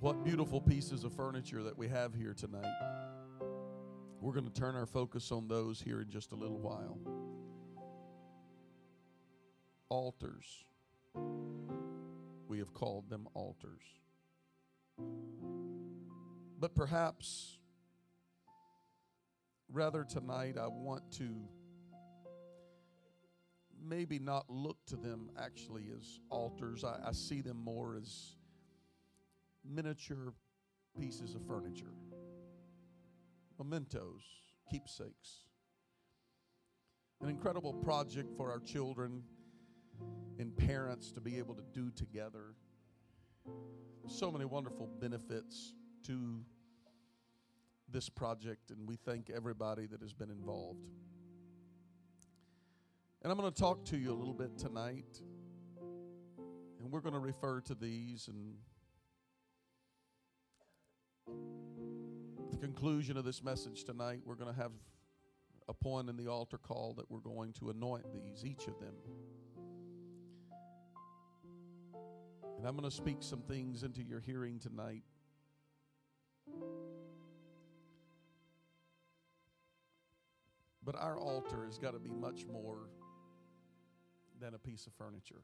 What beautiful pieces of furniture that we have here tonight. We're going to turn our focus on those here in just a little while. Altars. We have called them altars. But perhaps, rather tonight, I want to maybe not look to them actually as altars. I, I see them more as miniature pieces of furniture, mementos, keepsakes. An incredible project for our children and parents to be able to do together. So many wonderful benefits to this project, and we thank everybody that has been involved. And I'm going to talk to you a little bit tonight, and we're going to refer to these and the conclusion of this message tonight, we're going to have a point in the altar call that we're going to anoint these, each of them. And I'm going to speak some things into your hearing tonight. But our altar has got to be much more than a piece of furniture.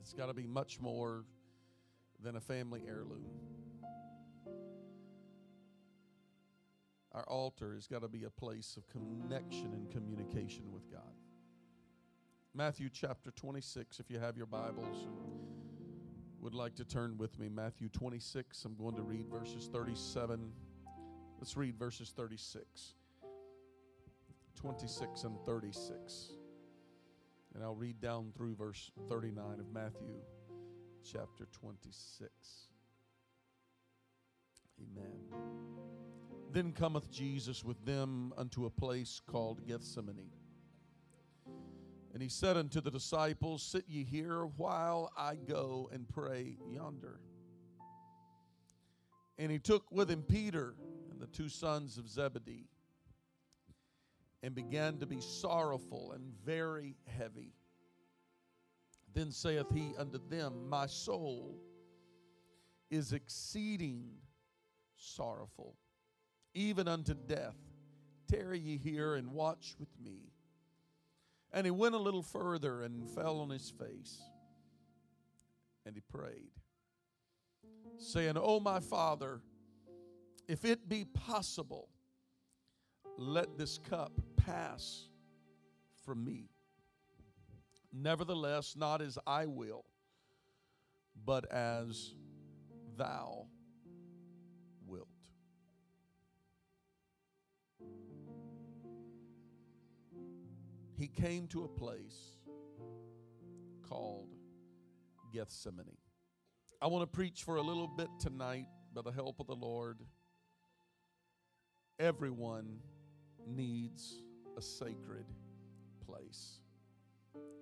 It's got to be much more than a family heirloom. Our altar has got to be a place of connection and communication with God. Matthew chapter 26, if you have your Bibles would like to turn with me, Matthew 26, I'm going to read verses 37. Let's read verses 36. 26 and 36. And I'll read down through verse 39 of Matthew chapter 26. Amen. Then cometh Jesus with them unto a place called Gethsemane. And he said unto the disciples, Sit ye here while I go and pray yonder. And he took with him Peter and the two sons of Zebedee and began to be sorrowful and very heavy. Then saith he unto them, My soul is exceeding sorrowful, even unto death. Tarry ye here and watch with me. And he went a little further and fell on his face, and he prayed, saying, O my Father, if it be possible, let this cup pass from me. Nevertheless, not as I will, but as thou wilt. He came to a place called Gethsemane. I want to preach for a little bit tonight by the help of the Lord. Everyone needs a sacred place.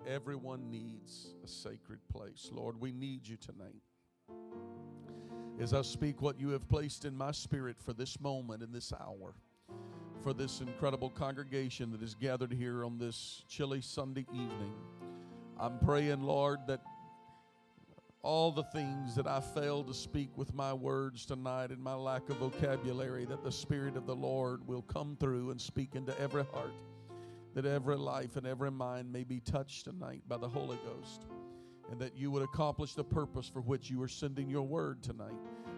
Everyone needs a sacred place. Lord, we need you tonight. As I speak what you have placed in my spirit for this moment, in this hour, for this incredible congregation that is gathered here on this chilly Sunday evening, I'm praying, Lord, that all the things that I failed to speak with my words tonight and my lack of vocabulary, that the Spirit of the Lord will come through and speak into every heart that every life and every mind may be touched tonight by the Holy Ghost, and that you would accomplish the purpose for which you are sending your word tonight.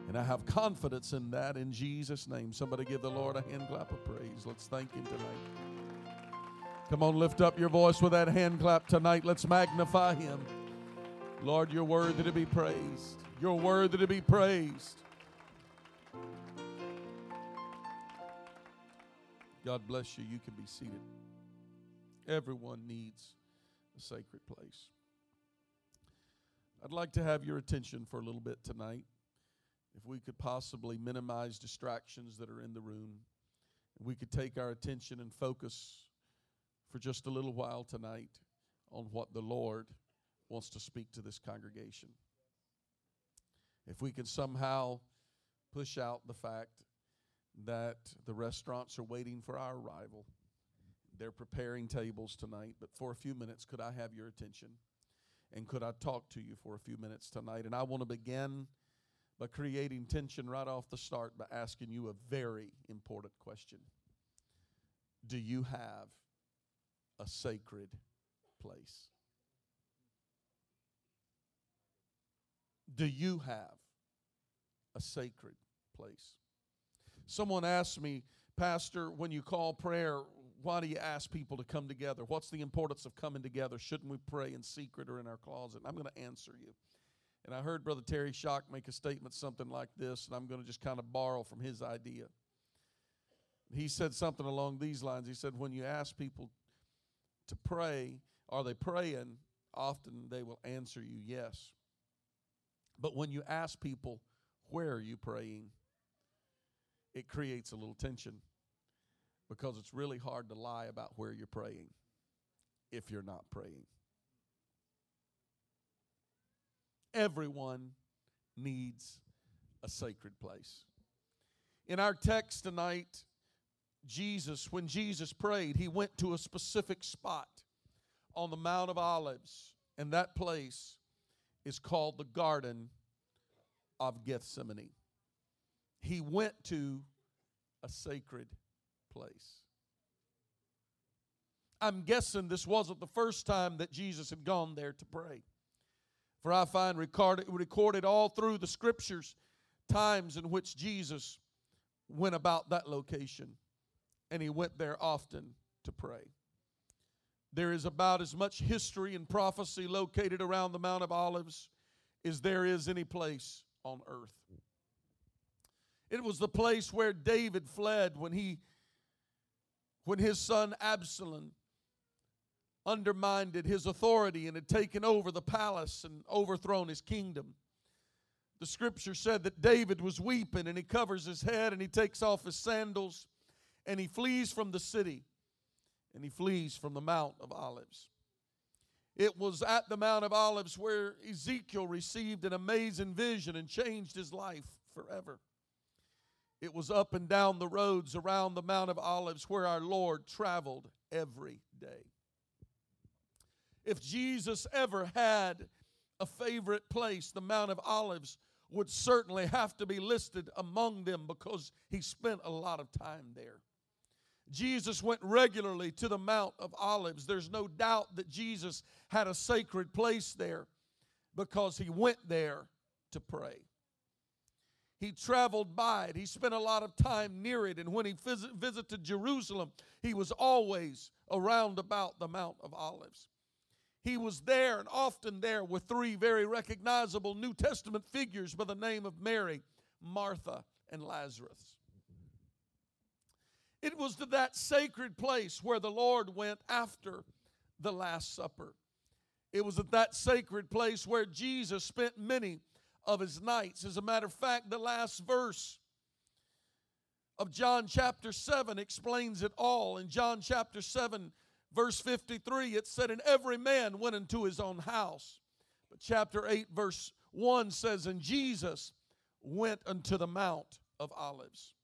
And I have confidence in that in Jesus' name. Somebody give the Lord a hand clap of praise. Let's thank Him tonight. Come on, lift up your voice with that hand clap tonight. Let's magnify Him. Lord, you're worthy to be praised. You're worthy to be praised. God bless you. You can be seated. Everyone needs a sacred place. I'd like to have your attention for a little bit tonight. If we could possibly minimize distractions that are in the room, we could take our attention and focus for just a little while tonight on what the Lord wants to speak to this congregation. If we could somehow push out the fact that the restaurants are waiting for our arrival they're preparing tables tonight, but for a few minutes, could I have your attention? And could I talk to you for a few minutes tonight? And I want to begin by creating tension right off the start by asking you a very important question Do you have a sacred place? Do you have a sacred place? Someone asked me, Pastor, when you call prayer, why do you ask people to come together? What's the importance of coming together? Shouldn't we pray in secret or in our closet? I'm going to answer you. And I heard Brother Terry Shock make a statement something like this, and I'm going to just kind of borrow from his idea. He said something along these lines. He said, When you ask people to pray, are they praying? Often they will answer you yes. But when you ask people, Where are you praying? it creates a little tension because it's really hard to lie about where you're praying if you're not praying. Everyone needs a sacred place. In our text tonight, Jesus, when Jesus prayed, he went to a specific spot on the Mount of Olives, and that place is called the Garden of Gethsemane. He went to a sacred place. I'm guessing this wasn't the first time that Jesus had gone there to pray. For I find recorded, recorded all through the scriptures times in which Jesus went about that location, and he went there often to pray. There is about as much history and prophecy located around the Mount of Olives as there is any place on earth. It was the place where David fled when he when his son Absalom undermined his authority and had taken over the palace and overthrown his kingdom. The scripture said that David was weeping and he covers his head and he takes off his sandals and he flees from the city and he flees from the Mount of Olives. It was at the Mount of Olives where Ezekiel received an amazing vision and changed his life forever. It was up and down the roads around the Mount of Olives where our Lord traveled every day if Jesus ever had a favorite place, the Mount of Olives would certainly have to be listed among them because he spent a lot of time there. Jesus went regularly to the Mount of Olives. There's no doubt that Jesus had a sacred place there because he went there to pray. He traveled by it. He spent a lot of time near it. And when he visit, visited Jerusalem, he was always around about the Mount of Olives he was there and often there with three very recognizable New Testament figures by the name of Mary, Martha, and Lazarus. It was to that sacred place where the Lord went after the Last Supper. It was at that sacred place where Jesus spent many of his nights. As a matter of fact, the last verse of John chapter 7 explains it all. In John chapter 7, verse 53, it said, And every man went into his own house. But chapter 8, verse 1 says, And Jesus went unto the Mount of Olives.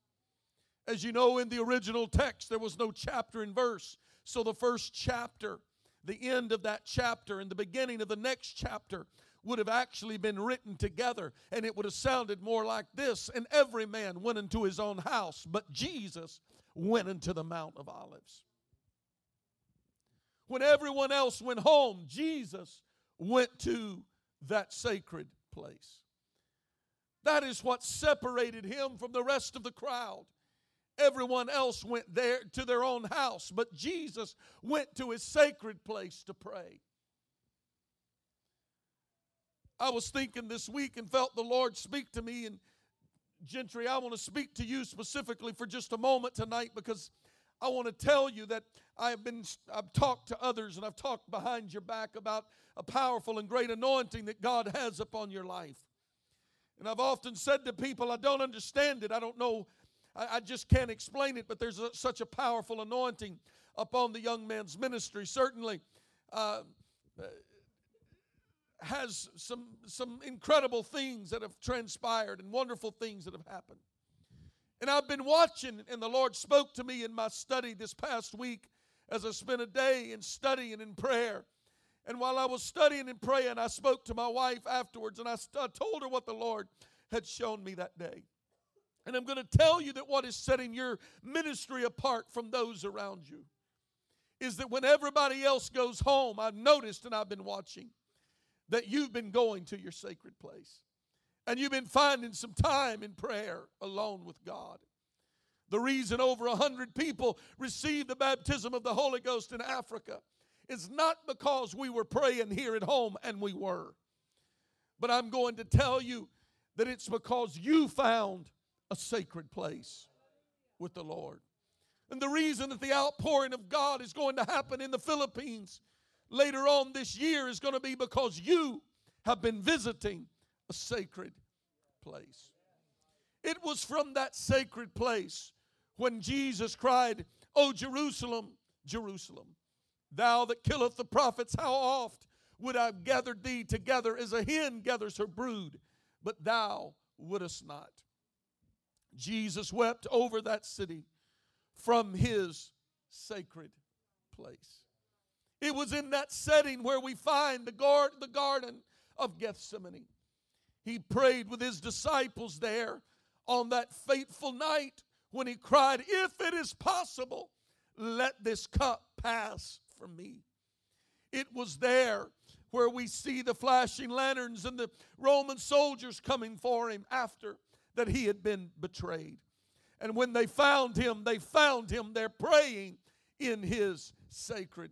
As you know, in the original text, there was no chapter and verse. So the first chapter, the end of that chapter, and the beginning of the next chapter would have actually been written together, and it would have sounded more like this And every man went into his own house, but Jesus went into the Mount of Olives. When everyone else went home, Jesus went to that sacred place. That is what separated him from the rest of the crowd. Everyone else went there to their own house, but Jesus went to his sacred place to pray. I was thinking this week and felt the Lord speak to me. And, Gentry, I want to speak to you specifically for just a moment tonight because I want to tell you that I've been I've talked to others and I've talked behind your back about a powerful and great anointing that God has upon your life. And I've often said to people, I don't understand it. I don't know. I, I just can't explain it, but there's a, such a powerful anointing upon the young man's ministry. Certainly, uh, has some some incredible things that have transpired and wonderful things that have happened. And I've been watching, and the Lord spoke to me in my study this past week as I spent a day in studying and in prayer. And while I was studying and praying, I spoke to my wife afterwards and I, I told her what the Lord had shown me that day. And I'm going to tell you that what is setting your ministry apart from those around you is that when everybody else goes home, I've noticed and I've been watching that you've been going to your sacred place and you've been finding some time in prayer alone with God. The reason over a hundred people received the baptism of the Holy Ghost in Africa is not because we were praying here at home, and we were. But I'm going to tell you that it's because you found a sacred place with the Lord. And the reason that the outpouring of God is going to happen in the Philippines later on this year is going to be because you have been visiting a sacred place. It was from that sacred place when Jesus cried, O Jerusalem, Jerusalem, thou that killeth the prophets, how oft would I have gathered thee together as a hen gathers her brood, but thou wouldest not. Jesus wept over that city from his sacred place. It was in that setting where we find the, guard, the garden of Gethsemane. He prayed with his disciples there on that fateful night when he cried, If it is possible, let this cup pass from me. It was there where we see the flashing lanterns and the Roman soldiers coming for him after that he had been betrayed. And when they found him, they found him there praying in his sacred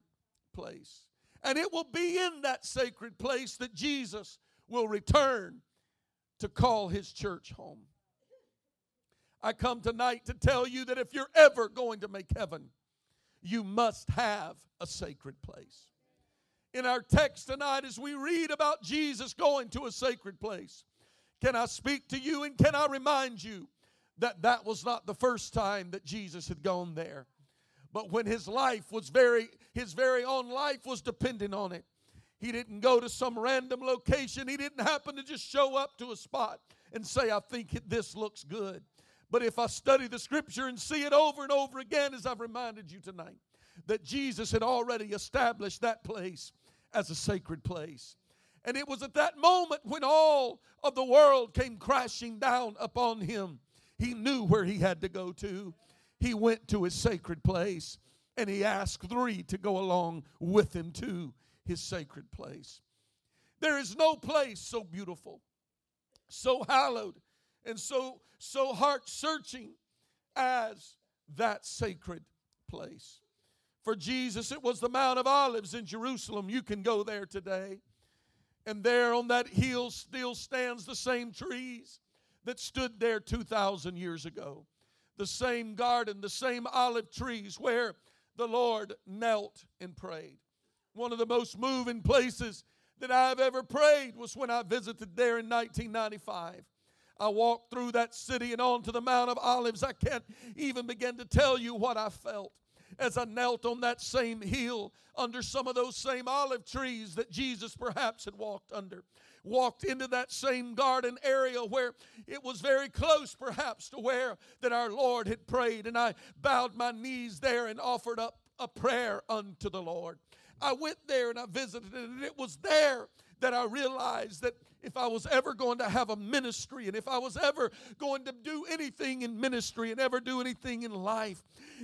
place. And it will be in that sacred place that Jesus will return to call his church home. I come tonight to tell you that if you're ever going to make heaven, you must have a sacred place. In our text tonight, as we read about Jesus going to a sacred place, can I speak to you and can I remind you that that was not the first time that Jesus had gone there? But when his life was very, his very own life was dependent on it. He didn't go to some random location. He didn't happen to just show up to a spot and say, I think this looks good. But if I study the scripture and see it over and over again, as I've reminded you tonight, that Jesus had already established that place as a sacred place. And it was at that moment when all of the world came crashing down upon him. He knew where he had to go to. He went to his sacred place and he asked three to go along with him to his sacred place. There is no place so beautiful, so hallowed, and so so heart searching as that sacred place. For Jesus, it was the Mount of Olives in Jerusalem. You can go there today. And there on that hill still stands the same trees that stood there 2,000 years ago. The same garden, the same olive trees where the Lord knelt and prayed. One of the most moving places that I've ever prayed was when I visited there in 1995. I walked through that city and onto the Mount of Olives. I can't even begin to tell you what I felt as I knelt on that same hill under some of those same olive trees that Jesus perhaps had walked under. Walked into that same garden area where it was very close, perhaps, to where that our Lord had prayed. And I bowed my knees there and offered up a prayer unto the Lord. I went there and I visited, it, and it was there that I realized that if I was ever going to have a ministry and if I was ever going to do anything in ministry and ever do anything in life.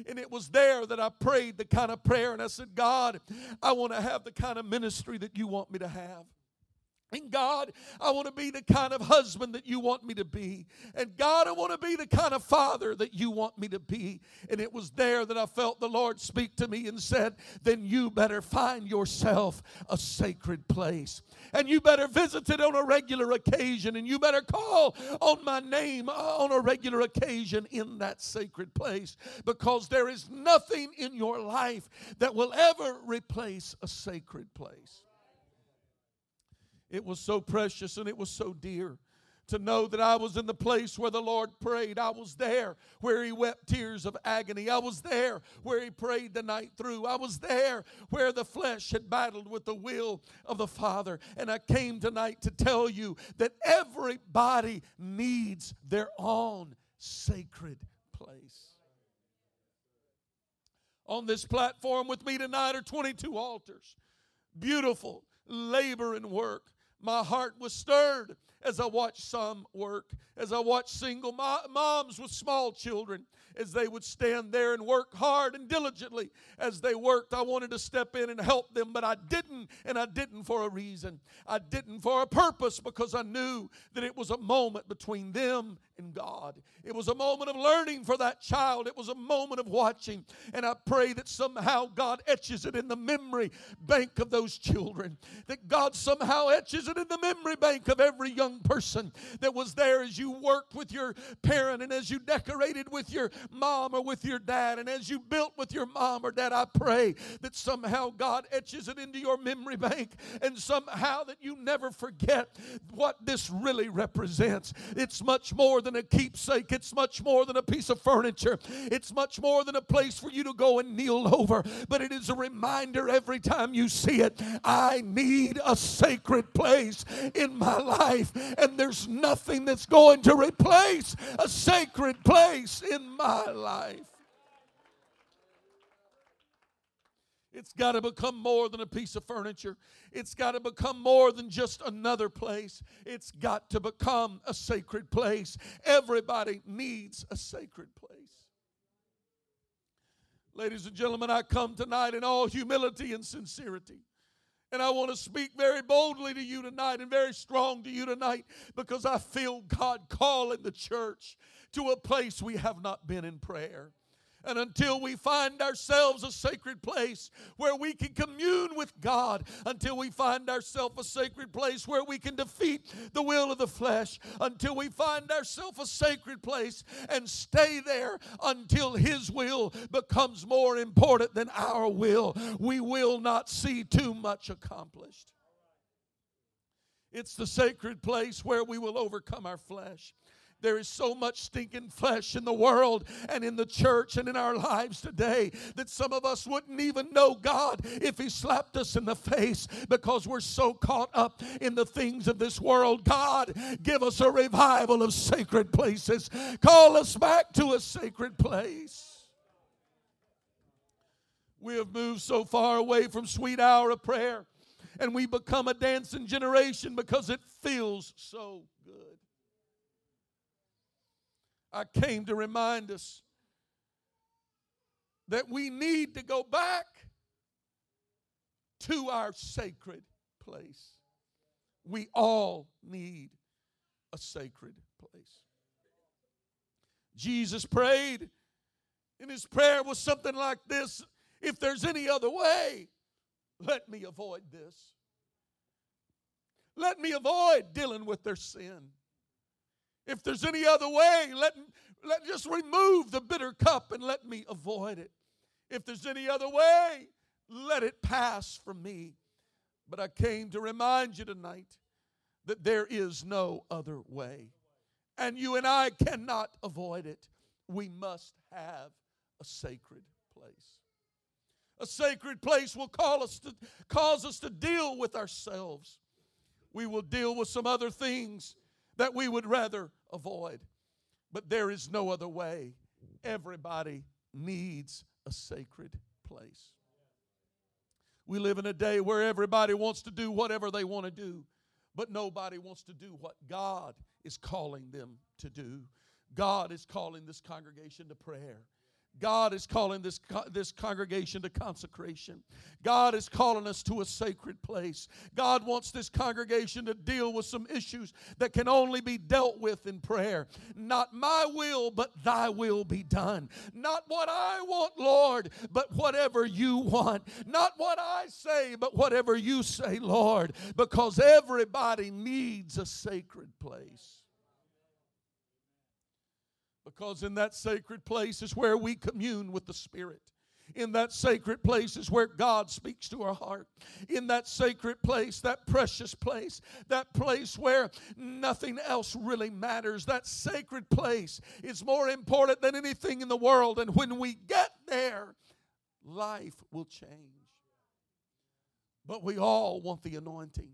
And it was there that I prayed the kind of prayer and I said, God, I want to have the kind of ministry that you want me to have. And God, I want to be the kind of husband that you want me to be. And God, I want to be the kind of father that you want me to be. And it was there that I felt the Lord speak to me and said, Then you better find yourself a sacred place. And you better visit it on a regular occasion. And you better call on my name uh, on a regular occasion in that sacred place. Because there is nothing in your life that will ever replace a sacred place. It was so precious and it was so dear to know that I was in the place where the Lord prayed. I was there where He wept tears of agony. I was there where He prayed the night through. I was there where the flesh had battled with the will of the Father. And I came tonight to tell you that everybody needs their own sacred place. On this platform with me tonight are 22 altars beautiful labor and work. My heart was stirred as I watched some work, as I watched single moms with small children, as they would stand there and work hard and diligently as they worked. I wanted to step in and help them, but I didn't, and I didn't for a reason. I didn't for a purpose because I knew that it was a moment between them and God. It was a moment of learning for that child. It was a moment of watching. And I pray that somehow God etches it in the memory bank of those children. That God somehow etches it in the memory bank of every young person that was there as you worked with your parent and as you decorated with your mom or with your dad and as you built with your mom or dad. I pray that somehow God etches it into your memory bank and somehow that you never forget what this really represents. It's much more than a keepsake, it's much more than a piece of furniture, it's much more than a place for you to go and kneel over. But it is a reminder every time you see it I need a sacred place in my life, and there's nothing that's going to replace a sacred place in my life. It's got to become more than a piece of furniture. It's got to become more than just another place. It's got to become a sacred place. Everybody needs a sacred place. Ladies and gentlemen, I come tonight in all humility and sincerity. And I want to speak very boldly to you tonight and very strong to you tonight because I feel God calling the church to a place we have not been in prayer. And until we find ourselves a sacred place where we can commune with God, until we find ourselves a sacred place where we can defeat the will of the flesh, until we find ourselves a sacred place and stay there until His will becomes more important than our will, we will not see too much accomplished. It's the sacred place where we will overcome our flesh. There is so much stinking flesh in the world and in the church and in our lives today that some of us wouldn't even know God if He slapped us in the face because we're so caught up in the things of this world. God, give us a revival of sacred places. Call us back to a sacred place. We have moved so far away from sweet hour of prayer and we become a dancing generation because it feels so I came to remind us that we need to go back to our sacred place. We all need a sacred place. Jesus prayed, and his prayer was something like this If there's any other way, let me avoid this. Let me avoid dealing with their sin. If there's any other way, let, let just remove the bitter cup and let me avoid it. If there's any other way, let it pass from me. But I came to remind you tonight that there is no other way. And you and I cannot avoid it. We must have a sacred place. A sacred place will call us to, cause us to deal with ourselves. We will deal with some other things that we would rather avoid. But there is no other way. Everybody needs a sacred place. We live in a day where everybody wants to do whatever they want to do, but nobody wants to do what God is calling them to do. God is calling this congregation to prayer. God is calling this, this congregation to consecration. God is calling us to a sacred place. God wants this congregation to deal with some issues that can only be dealt with in prayer. Not my will, but thy will be done. Not what I want, Lord, but whatever you want. Not what I say, but whatever you say, Lord, because everybody needs a sacred place. Because in that sacred place is where we commune with the Spirit. In that sacred place is where God speaks to our heart. In that sacred place, that precious place, that place where nothing else really matters, that sacred place is more important than anything in the world. And when we get there, life will change. But we all want the anointing,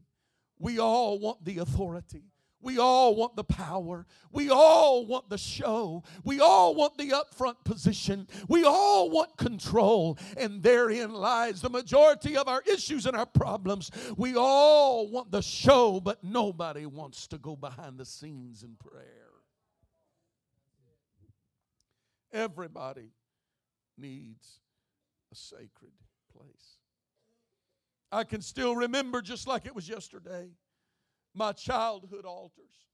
we all want the authority. We all want the power. We all want the show. We all want the upfront position. We all want control. And therein lies the majority of our issues and our problems. We all want the show, but nobody wants to go behind the scenes in prayer. Everybody needs a sacred place. I can still remember, just like it was yesterday, my childhood altars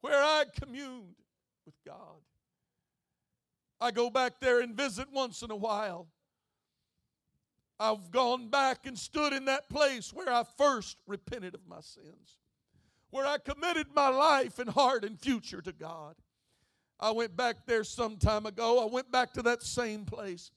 where I communed with God. I go back there and visit once in a while. I've gone back and stood in that place where I first repented of my sins, where I committed my life and heart and future to God. I went back there some time ago. I went back to that same place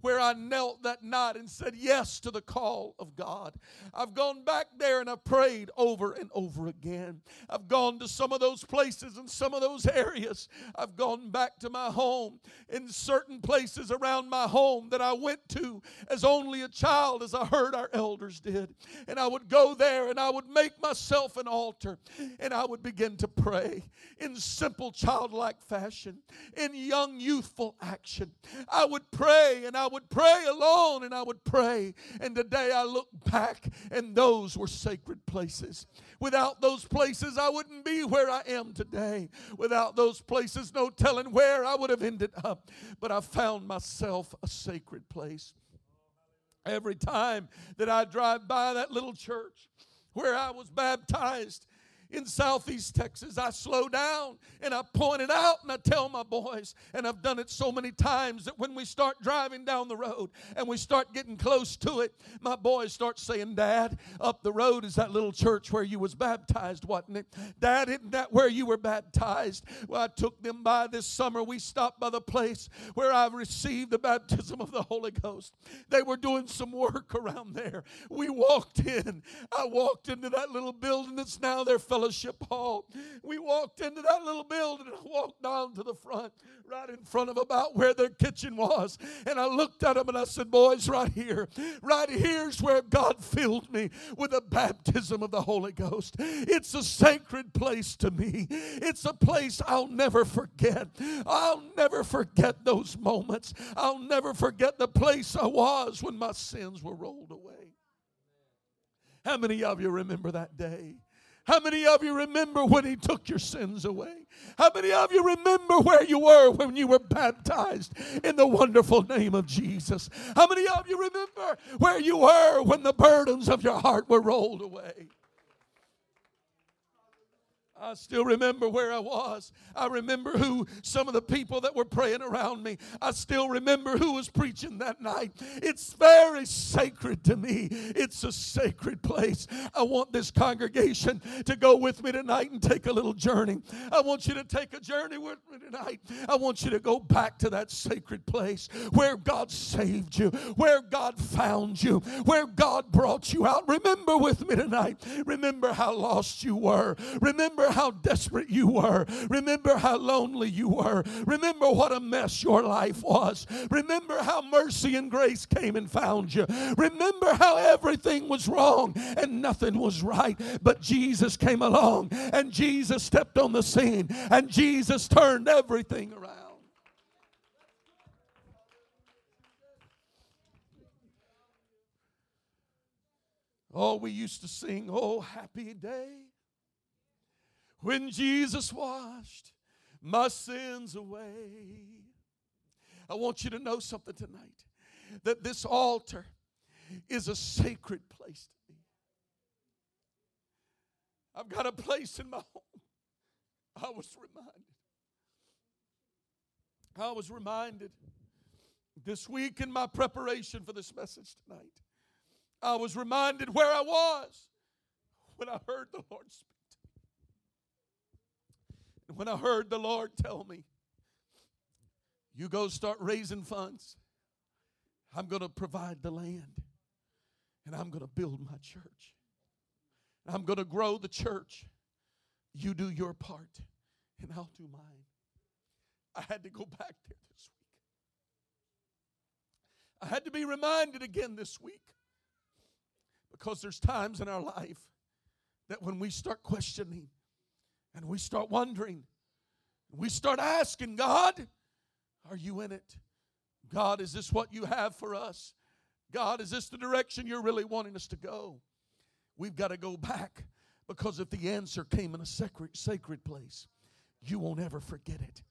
where I knelt that night and said yes to the call of God. I've gone back there and I've prayed over and over again. I've gone to some of those places and some of those areas. I've gone back to my home in certain places around my home that I went to as only a child, as I heard our elders did. And I would go there and I would make myself an altar and I would begin to pray in simple childlike fashion, in young youthful action. I would pray and I I would pray alone and I would pray. And today I look back and those were sacred places. Without those places, I wouldn't be where I am today. Without those places, no telling where I would have ended up. But I found myself a sacred place. Every time that I drive by that little church where I was baptized, in southeast Texas, I slow down and I point it out and I tell my boys, and I've done it so many times that when we start driving down the road and we start getting close to it, my boys start saying, Dad, up the road is that little church where you was baptized, wasn't it? Dad, isn't that where you were baptized? Well, I took them by this summer. We stopped by the place where I received the baptism of the Holy Ghost. They were doing some work around there. We walked in. I walked into that little building that's now their fellowship hall. We walked into that little building and walked down to the front, right in front of about where their kitchen was. And I looked at them and I said, Boys, right here, right here's where God filled me with the baptism of the Holy Ghost. It's a sacred place to me, it's a place I'll never forget. I'll never forget those moments. I'll never forget the place I was when my sins were rolled away. How many of you remember that day? How many of you remember when He took your sins away? How many of you remember where you were when you were baptized in the wonderful name of Jesus? How many of you remember where you were when the burdens of your heart were rolled away? I still remember where I was. I remember who some of the people that were praying around me. I still remember who was preaching that night. It's very sacred to me. It's a sacred place. I want this congregation to go with me tonight and take a little journey. I want you to take a journey with me tonight. I want you to go back to that sacred place where God saved you, where God found you, where God brought you out. Remember with me tonight. Remember how lost you were. Remember Remember how desperate you were. Remember how lonely you were. Remember what a mess your life was. Remember how mercy and grace came and found you. Remember how everything was wrong and nothing was right. But Jesus came along and Jesus stepped on the scene and Jesus turned everything around. Oh, we used to sing, Oh, happy day when Jesus washed my sins away. I want you to know something tonight that this altar is a sacred place to me. I've got a place in my home. I was reminded. I was reminded this week in my preparation for this message tonight. I was reminded where I was when I heard the Lord speak. And when I heard the Lord tell me, you go start raising funds, I'm going to provide the land, and I'm going to build my church. I'm going to grow the church. You do your part, and I'll do mine. I had to go back there this week. I had to be reminded again this week because there's times in our life that when we start questioning And we start wondering, we start asking, God, are you in it? God, is this what you have for us? God, is this the direction you're really wanting us to go? We've got to go back because if the answer came in a sacred, sacred place, you won't ever forget it.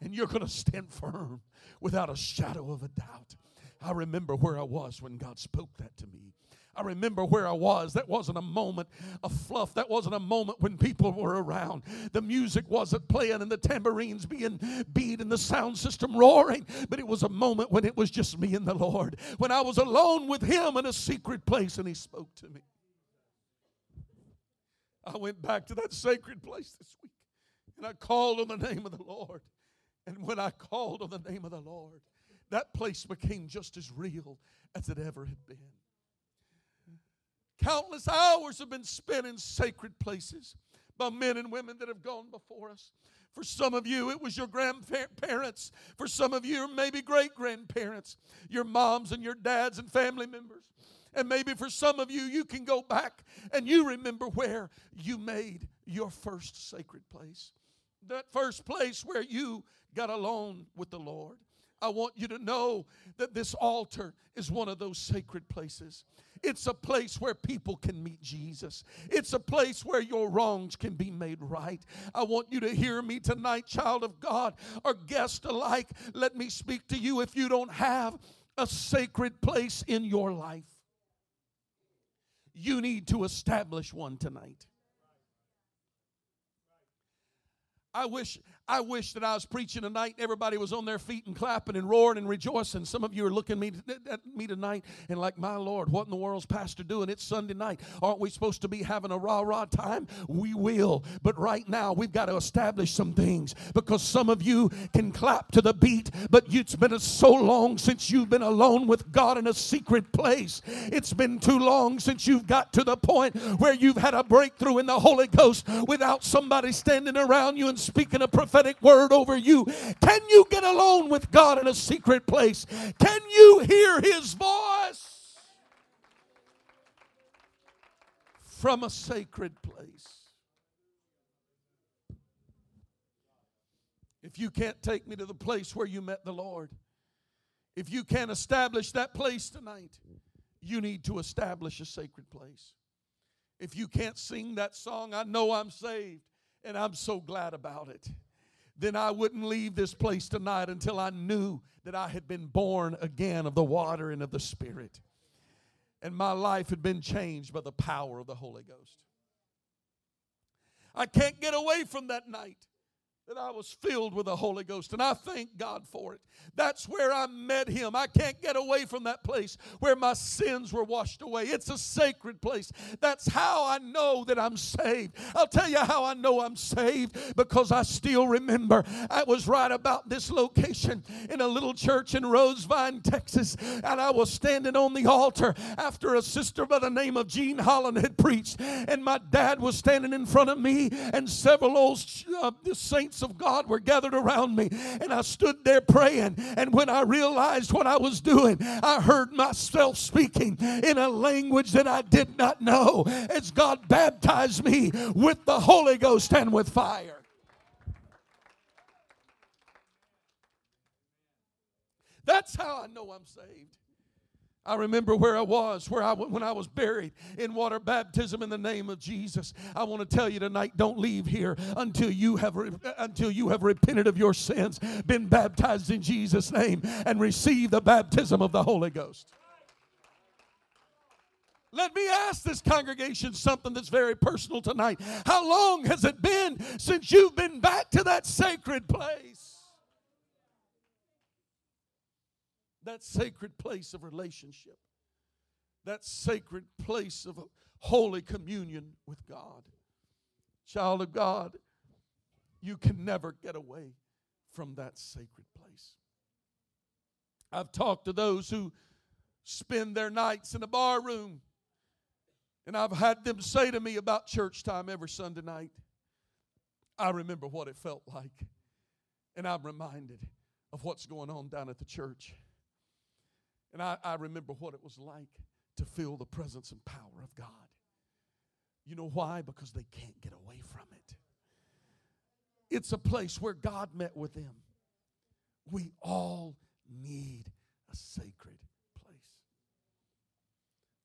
And you're going to stand firm without a shadow of a doubt. I remember where I was when God spoke that to me. I remember where I was. That wasn't a moment of fluff. That wasn't a moment when people were around. The music wasn't playing and the tambourines being beat and the sound system roaring. But it was a moment when it was just me and the Lord. When I was alone with Him in a secret place and He spoke to me. I went back to that sacred place this week and I called on the name of the Lord. And when I called on the name of the Lord, that place became just as real as it ever had been. Countless hours have been spent in sacred places by men and women that have gone before us. For some of you, it was your grandparents. For some of you, maybe great grandparents, your moms and your dads and family members. And maybe for some of you, you can go back and you remember where you made your first sacred place. That first place where you got alone with the Lord. I want you to know that this altar is one of those sacred places. It's a place where people can meet Jesus. It's a place where your wrongs can be made right. I want you to hear me tonight, child of God or guest alike. Let me speak to you if you don't have a sacred place in your life. You need to establish one tonight. I wish I wish that I was preaching tonight and everybody was on their feet and clapping and roaring and rejoicing. Some of you are looking at me tonight and like, my Lord, what in the world's pastor doing? It's Sunday night. Aren't we supposed to be having a rah-rah time? We will. But right now we've got to establish some things because some of you can clap to the beat, but it's been so long since you've been alone with God in a secret place. It's been too long since you've got to the point where you've had a breakthrough in the Holy Ghost without somebody standing around you and speaking a prophetic prophetic word over you? Can you get alone with God in a secret place? Can you hear His voice from a sacred place? If you can't take me to the place where you met the Lord, if you can't establish that place tonight, you need to establish a sacred place. If you can't sing that song, I know I'm saved and I'm so glad about it then I wouldn't leave this place tonight until I knew that I had been born again of the water and of the Spirit. And my life had been changed by the power of the Holy Ghost. I can't get away from that night that I was filled with the Holy Ghost, and I thank God for it. That's where I met Him. I can't get away from that place where my sins were washed away. It's a sacred place. That's how I know that I'm saved. I'll tell you how I know I'm saved because I still remember I was right about this location in a little church in Rosevine, Texas, and I was standing on the altar after a sister by the name of Jean Holland had preached, and my dad was standing in front of me, and several old uh, saints saints of God were gathered around me, and I stood there praying. And when I realized what I was doing, I heard myself speaking in a language that I did not know as God baptized me with the Holy Ghost and with fire. That's how I know I'm saved. I remember where I was, where I when I was buried in water baptism in the name of Jesus. I want to tell you tonight, don't leave here until you have until you have repented of your sins, been baptized in Jesus' name, and received the baptism of the Holy Ghost. Let me ask this congregation something that's very personal tonight. How long has it been since you've been back to that sacred place? That sacred place of relationship, that sacred place of holy communion with God. Child of God, you can never get away from that sacred place. I've talked to those who spend their nights in a bar room, and I've had them say to me about church time every Sunday night, I remember what it felt like, and I'm reminded of what's going on down at the church. And I, I remember what it was like to feel the presence and power of God. You know why? Because they can't get away from it. it's a place where God met with them. We all need a sacred place.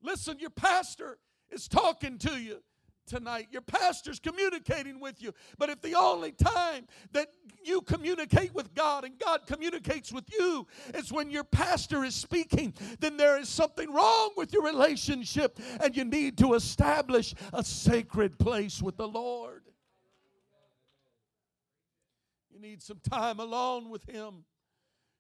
Listen, your pastor is talking to you tonight. Your pastor's communicating with you. But if the only time that you communicate with God and God communicates with you is when your pastor is speaking, then there is something wrong with your relationship and you need to establish a sacred place with the Lord. You need some time alone with Him.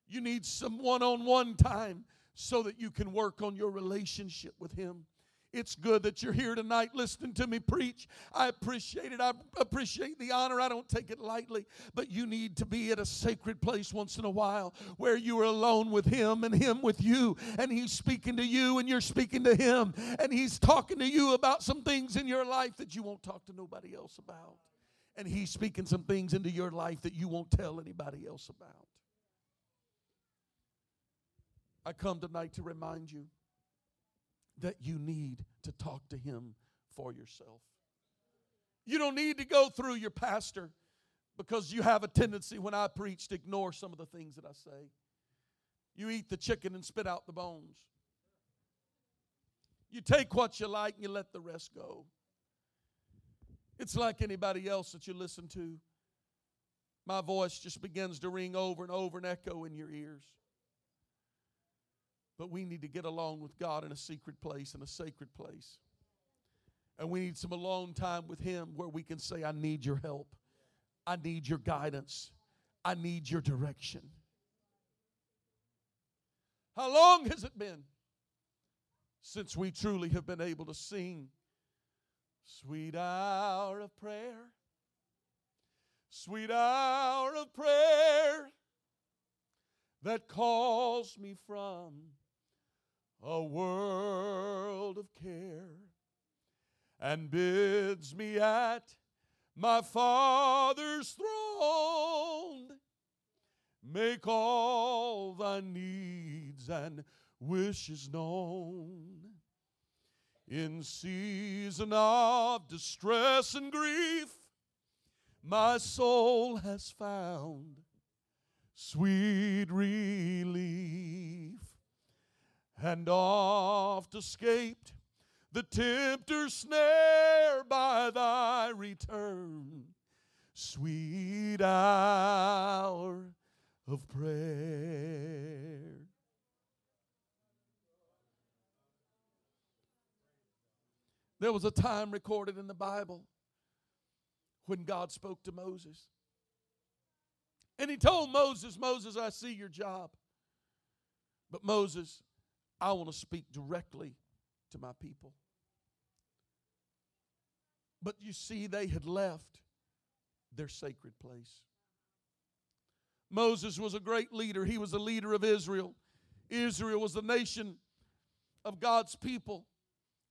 You need some one on one time so that you can work on your relationship with Him. It's good that you're here tonight listening to me preach. I appreciate it. I appreciate the honor. I don't take it lightly. But you need to be at a sacred place once in a while where you are alone with Him and Him with you. And He's speaking to you and you're speaking to Him. And He's talking to you about some things in your life that you won't talk to nobody else about. And He's speaking some things into your life that you won't tell anybody else about. I come tonight to remind you that you need to talk to Him for yourself. You don't need to go through your pastor because you have a tendency when I preach to ignore some of the things that I say. You eat the chicken and spit out the bones. You take what you like and you let the rest go. It's like anybody else that you listen to. My voice just begins to ring over and over and echo in your ears. But we need to get along with God in a secret place, in a sacred place. And we need some alone time with Him where we can say, I need your help. I need your guidance. I need your direction. How long has it been since we truly have been able to sing, Sweet hour of prayer, sweet hour of prayer that calls me from a world of care and bids me at my Father's throne make all thy needs and wishes known. In season of distress and grief, my soul has found sweet relief and oft escaped the tempter's snare by thy return. Sweet hour of prayer. There was a time recorded in the Bible when God spoke to Moses. And he told Moses, Moses, I see your job. But Moses, I want to speak directly to my people. But you see, they had left their sacred place. Moses was a great leader, he was the leader of Israel. Israel was the nation of God's people.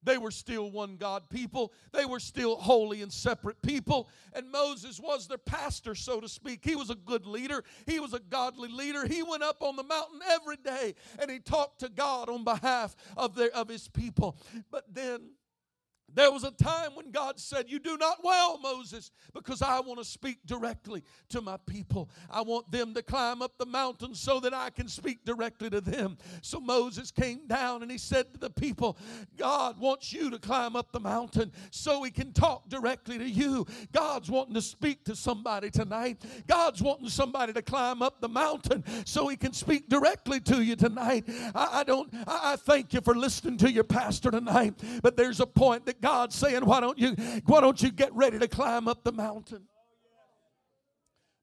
They were still one God people. They were still holy and separate people. And Moses was their pastor, so to speak. He was a good leader, he was a godly leader. He went up on the mountain every day and he talked to God on behalf of, their, of his people. But then there was a time when God said, You do not well, Moses, because I want to speak directly to my people. I want them to climb up the mountain so that I can speak directly to them. So Moses came down and he said to the people, God wants you to climb up the mountain so he can talk directly to you. God's wanting to speak to somebody tonight. God's wanting somebody to climb up the mountain so he can speak directly to you tonight. I, I don't, I, I thank you for listening to your pastor tonight, but there's a point that God saying, Why don't you why don't you get ready to climb up the mountain?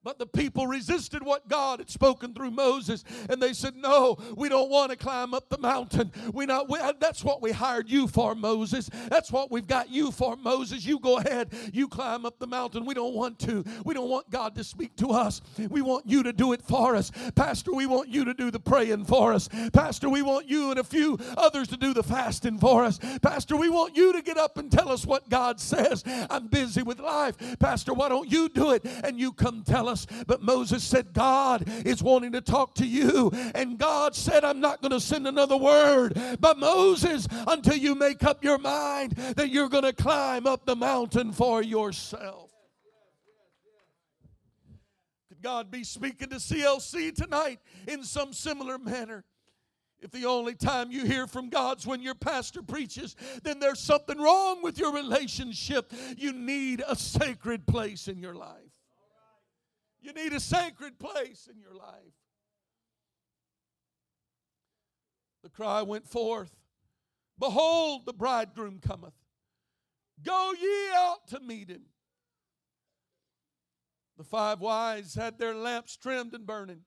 But the people resisted what God had spoken through Moses, and they said, "No, we don't want to climb up the mountain. We not. We, uh, that's what we hired you for, Moses. That's what we've got you for, Moses. You go ahead. You climb up the mountain. We don't want to. We don't want God to speak to us. We want you to do it for us, Pastor. We want you to do the praying for us, Pastor. We want you and a few others to do the fasting for us, Pastor. We want you to get up and tell us what God says. I'm busy with life, Pastor. Why don't you do it and you come tell us?" Us. But Moses said, God is wanting to talk to you. And God said, I'm not going to send another word. But Moses, until you make up your mind that you're going to climb up the mountain for yourself. Could God be speaking to CLC tonight in some similar manner. If the only time you hear from God's when your pastor preaches, then there's something wrong with your relationship. You need a sacred place in your life. You need a sacred place in your life. The cry went forth Behold, the bridegroom cometh. Go ye out to meet him. The five wise had their lamps trimmed and burning.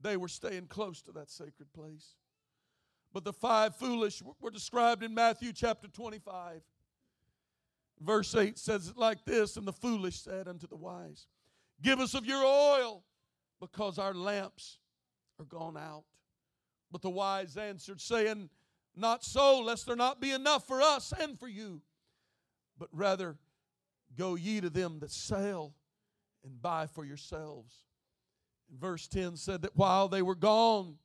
They were staying close to that sacred place. But the five foolish were described in Matthew chapter 25. Verse 8 says it like this And the foolish said unto the wise, Give us of your oil, because our lamps are gone out. But the wise answered, saying, Not so, lest there not be enough for us and for you, but rather go ye to them that sell and buy for yourselves. And verse 10 said that while they were gone,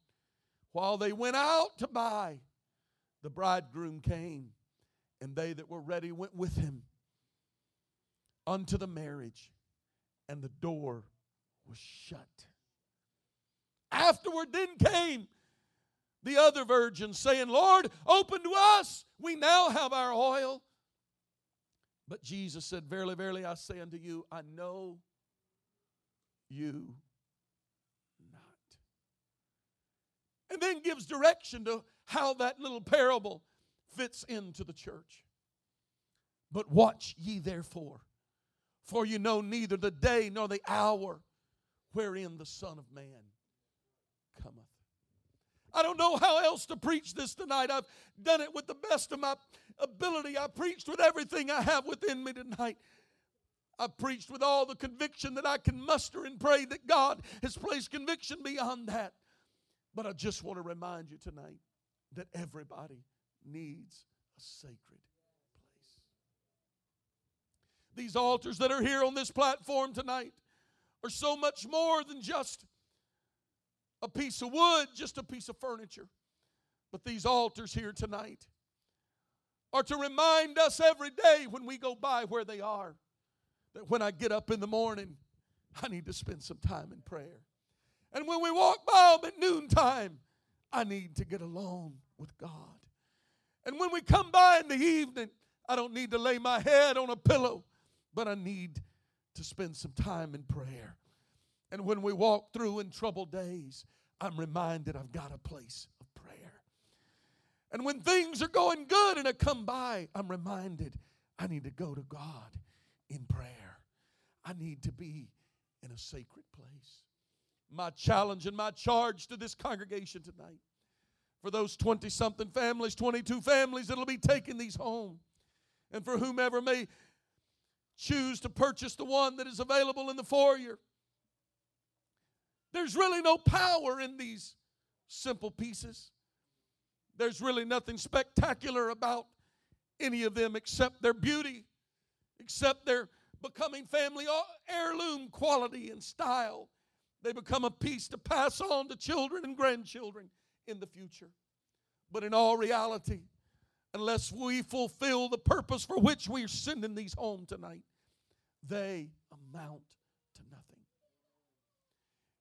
while they went out to buy, the bridegroom came, and they that were ready went with him unto the marriage, and the door was shut. Afterward, then came the other virgins, saying, Lord, open to us. We now have our oil. But Jesus said, Verily, verily, I say unto you, I know you not. And then gives direction to how that little parable fits into the church. But watch ye therefore, for you know neither the day nor the hour wherein the Son of Man cometh. I don't know how else to preach this tonight. I've done it with the best of my ability. I preached with everything I have within me tonight. I preached with all the conviction that I can muster and pray that God has placed conviction beyond that. But I just want to remind you tonight that everybody needs a sacred place. These altars that are here on this platform tonight are so much more than just a piece of wood, just a piece of furniture. But these altars here tonight are to remind us every day when we go by where they are that when I get up in the morning, I need to spend some time in prayer. And when we walk by them at noontime, I need to get alone with God. And when we come by in the evening, I don't need to lay my head on a pillow, but I need to spend some time in prayer. And when we walk through in troubled days, I'm reminded I've got a place of prayer. And when things are going good and I come by, I'm reminded I need to go to God in prayer. I need to be in a sacred place. My challenge and my charge to this congregation tonight for those 20 something families, 22 families that'll be taking these home, and for whomever may choose to purchase the one that is available in the foyer. There's really no power in these simple pieces. There's really nothing spectacular about any of them except their beauty, except their becoming family uh, heirloom quality and style. They become a piece to pass on to children and grandchildren in the future. But in all reality, unless we fulfill the purpose for which we are sending these home tonight, they amount to nothing.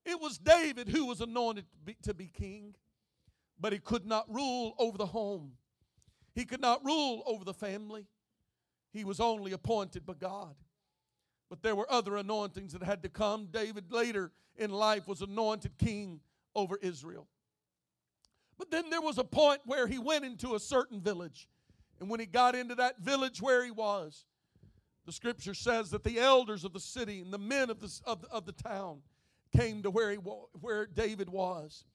it was David who was anointed to be, to be king, but he could not rule over the home. He could not rule over the family. He was only appointed by God. But there were other anointings that had to come. David later in life was anointed king over Israel. But then there was a point where he went into a certain village. And when he got into that village where he was, the scripture says that the elders of the city and the men of the, of the, of the town came to where, he, where David was.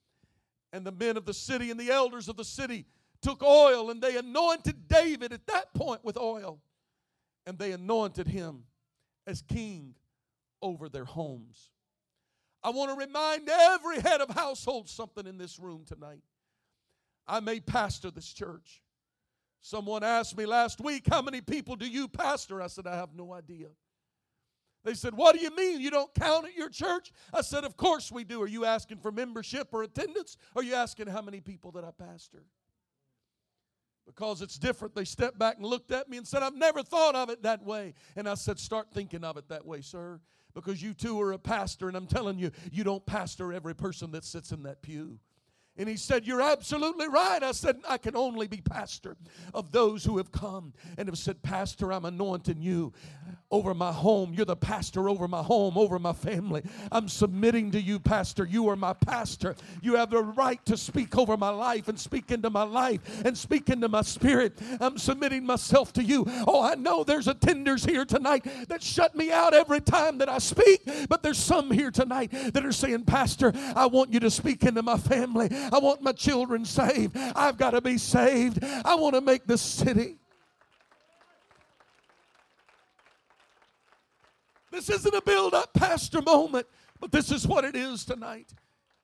And the men of the city and the elders of the city took oil and they anointed David at that point with oil. And they anointed him as king over their homes. I want to remind every head of household something in this room tonight. I may pastor this church. Someone asked me last week, How many people do you pastor? I said, I have no idea. They said, What do you mean you don't count at your church? I said, Of course we do. Are you asking for membership or attendance? Or are you asking how many people that I pastor? Because it's different. They stepped back and looked at me and said, I've never thought of it that way. And I said, Start thinking of it that way, sir. because you too are a pastor, and I'm telling you, you don't pastor every person that sits in that pew. And he said, You're absolutely right. I said, I can only be pastor of those who have come and have said, Pastor, I'm anointing you over my home. You're the pastor over my home, over my family. I'm submitting to you, Pastor. You are my pastor. You have the right to speak over my life and speak into my life and speak into my spirit. I'm submitting myself to you. Oh, I know there's attenders here tonight that shut me out every time that I speak, but there's some here tonight that are saying, Pastor, I want you to speak into my family. I want my children saved. I've got to be saved. I want to make this city. This isn't a build up pastor moment, but this is what it is tonight.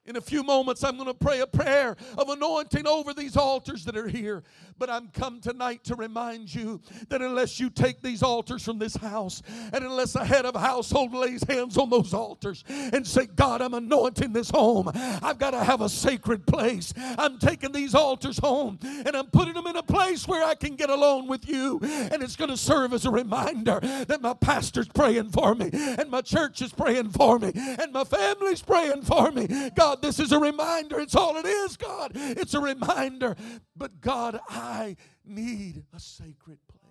In a few moments, I'm going to pray a prayer of anointing over these altars that are here. But I'm come tonight to remind you that unless you take these altars from this house, and unless a head of household lays hands on those altars and say, God, I'm anointing this home, I've got to have a sacred place. I'm taking these altars home and I'm putting them in a place where I can get alone with you. And it's going to serve as a reminder that my pastor's praying for me, and my church is praying for me, and my family's praying for me. God, God, this is a reminder. It's all it is, God. It's a reminder. But God, I need a sacred place.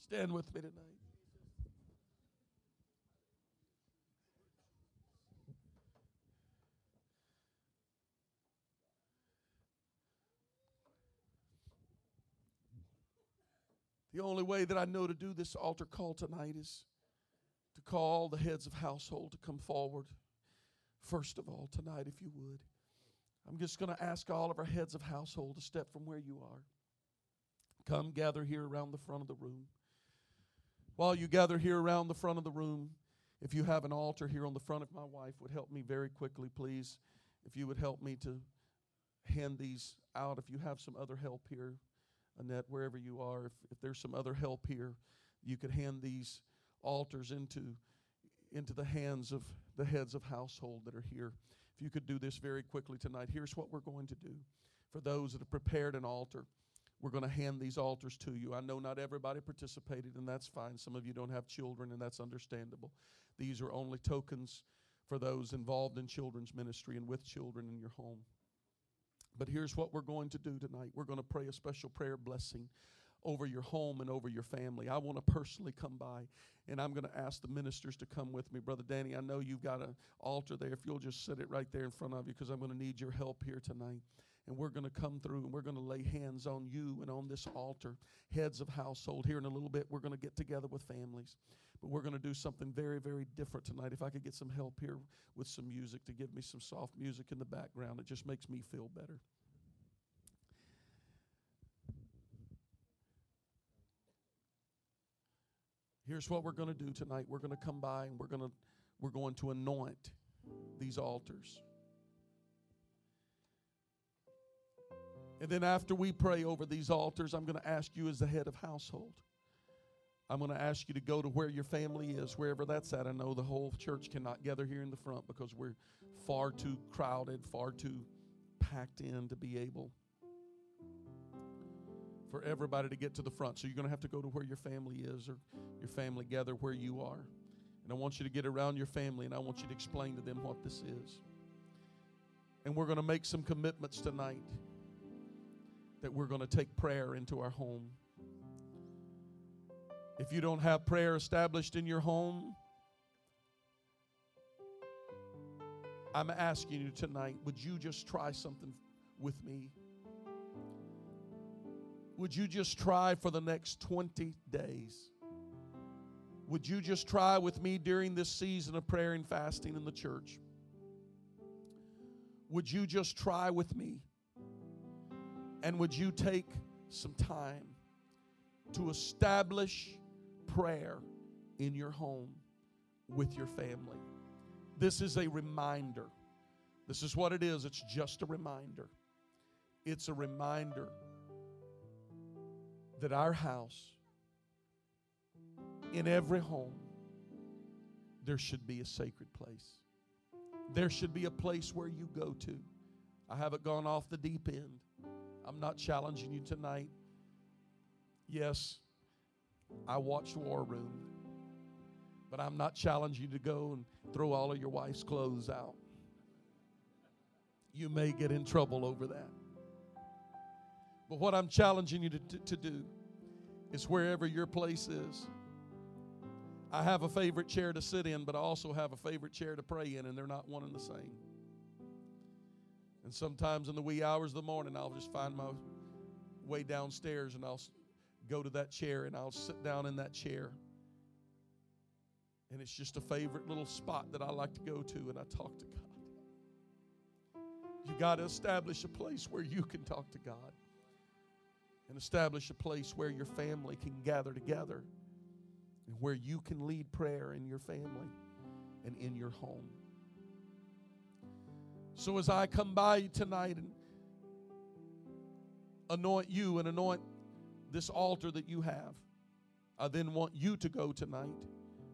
Stand with me tonight. The only way that I know to do this altar call tonight is to call the heads of household to come forward first of all tonight, if you would. I'm just going to ask all of our heads of household to step from where you are. Come gather here around the front of the room. While you gather here around the front of the room, if you have an altar here on the front, if my wife would help me very quickly, please. If you would help me to hand these out. If you have some other help here, Annette, wherever you are, if, if there's some other help here, you could hand these altars into, into the hands of the heads of household that are here. If you could do this very quickly tonight, here's what we're going to do. For those that have prepared an altar, we're going to hand these altars to you. I know not everybody participated, and that's fine. Some of you don't have children, and that's understandable. These are only tokens for those involved in children's ministry and with children in your home. But here's what we're going to do tonight we're going to pray a special prayer blessing over your home and over your family. I want to personally come by and I'm going to ask the ministers to come with me. Brother Danny, I know you've got an altar there. If you'll just set it right there in front of you because I'm going to need your help here tonight. And we're going to come through and we're going to lay hands on you and on this altar, heads of household. Here in a little bit, we're going to get together with families. But we're going to do something very, very different tonight. If I could get some help here with some music to give me some soft music in the background, it just makes me feel better. Here's what we're going to do tonight. We're going to come by and we're going to we're going to anoint these altars. And then after we pray over these altars, I'm going to ask you as the head of household. I'm going to ask you to go to where your family is, wherever that's at. I know the whole church cannot gather here in the front because we're far too crowded, far too packed in to be able for everybody to get to the front. So you're going to have to go to where your family is or your family gather where you are. And I want you to get around your family and I want you to explain to them what this is. And we're going to make some commitments tonight that we're going to take prayer into our home. If you don't have prayer established in your home, I'm asking you tonight, would you just try something with me? Would you just try for the next 20 days? Would you just try with me during this season of prayer and fasting in the church? Would you just try with me? And would you take some time to establish prayer in your home with your family? This is a reminder. This is what it is. It's just a reminder. It's a reminder that our house, in every home, there should be a sacred place. There should be a place where you go to. I haven't gone off the deep end. I'm not challenging you tonight. Yes, I watched War Room. But I'm not challenging you to go and throw all of your wife's clothes out. You may get in trouble over that. But what I'm challenging you to, to, to do is wherever your place is. I have a favorite chair to sit in, but I also have a favorite chair to pray in, and they're not one and the same. And sometimes in the wee hours of the morning, I'll just find my way downstairs and I'll go to that chair and I'll sit down in that chair. And it's just a favorite little spot that I like to go to and I talk to God. You got to establish a place where you can talk to God and establish a place where your family can gather together and where you can lead prayer in your family and in your home. So as I come by tonight and anoint you and anoint this altar that you have, I then want you to go tonight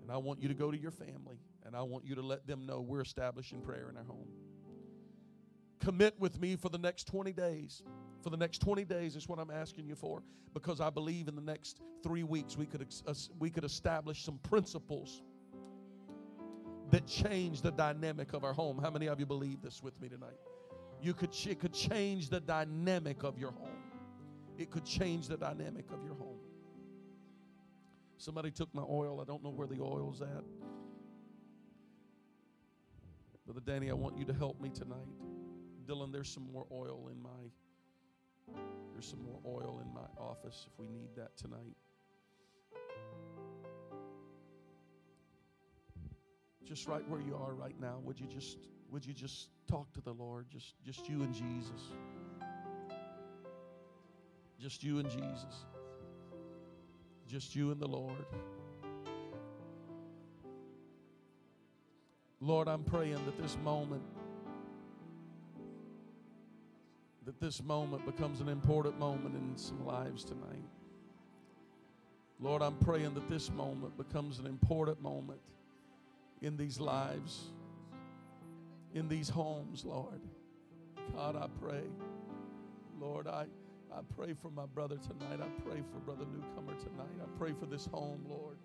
and I want you to go to your family and I want you to let them know we're establishing prayer in our home. Commit with me for the next 20 days. For the next 20 days is what I'm asking you for because I believe in the next three weeks we could, uh, we could establish some principles that change the dynamic of our home. How many of you believe this with me tonight? You could it could change the dynamic of your home. It could change the dynamic of your home. Somebody took my oil. I don't know where the oil's at. Brother Danny, I want you to help me tonight. Dylan, there's some more oil in my there's some more oil in my office if we need that tonight. just right where you are right now, would you just would you just talk to the Lord? Just just you and Jesus. Just you and Jesus. Just you and the Lord. Lord, I'm praying that this moment that this moment becomes an important moment in some lives tonight. Lord, I'm praying that this moment becomes an important moment in these lives, in these homes, Lord. God, I pray. Lord, I, I pray for my brother tonight. I pray for Brother Newcomer tonight. I pray for this home, Lord.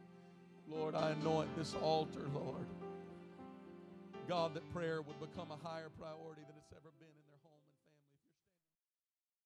Lord, I anoint this altar, Lord. God, that prayer would become a higher priority than it's ever been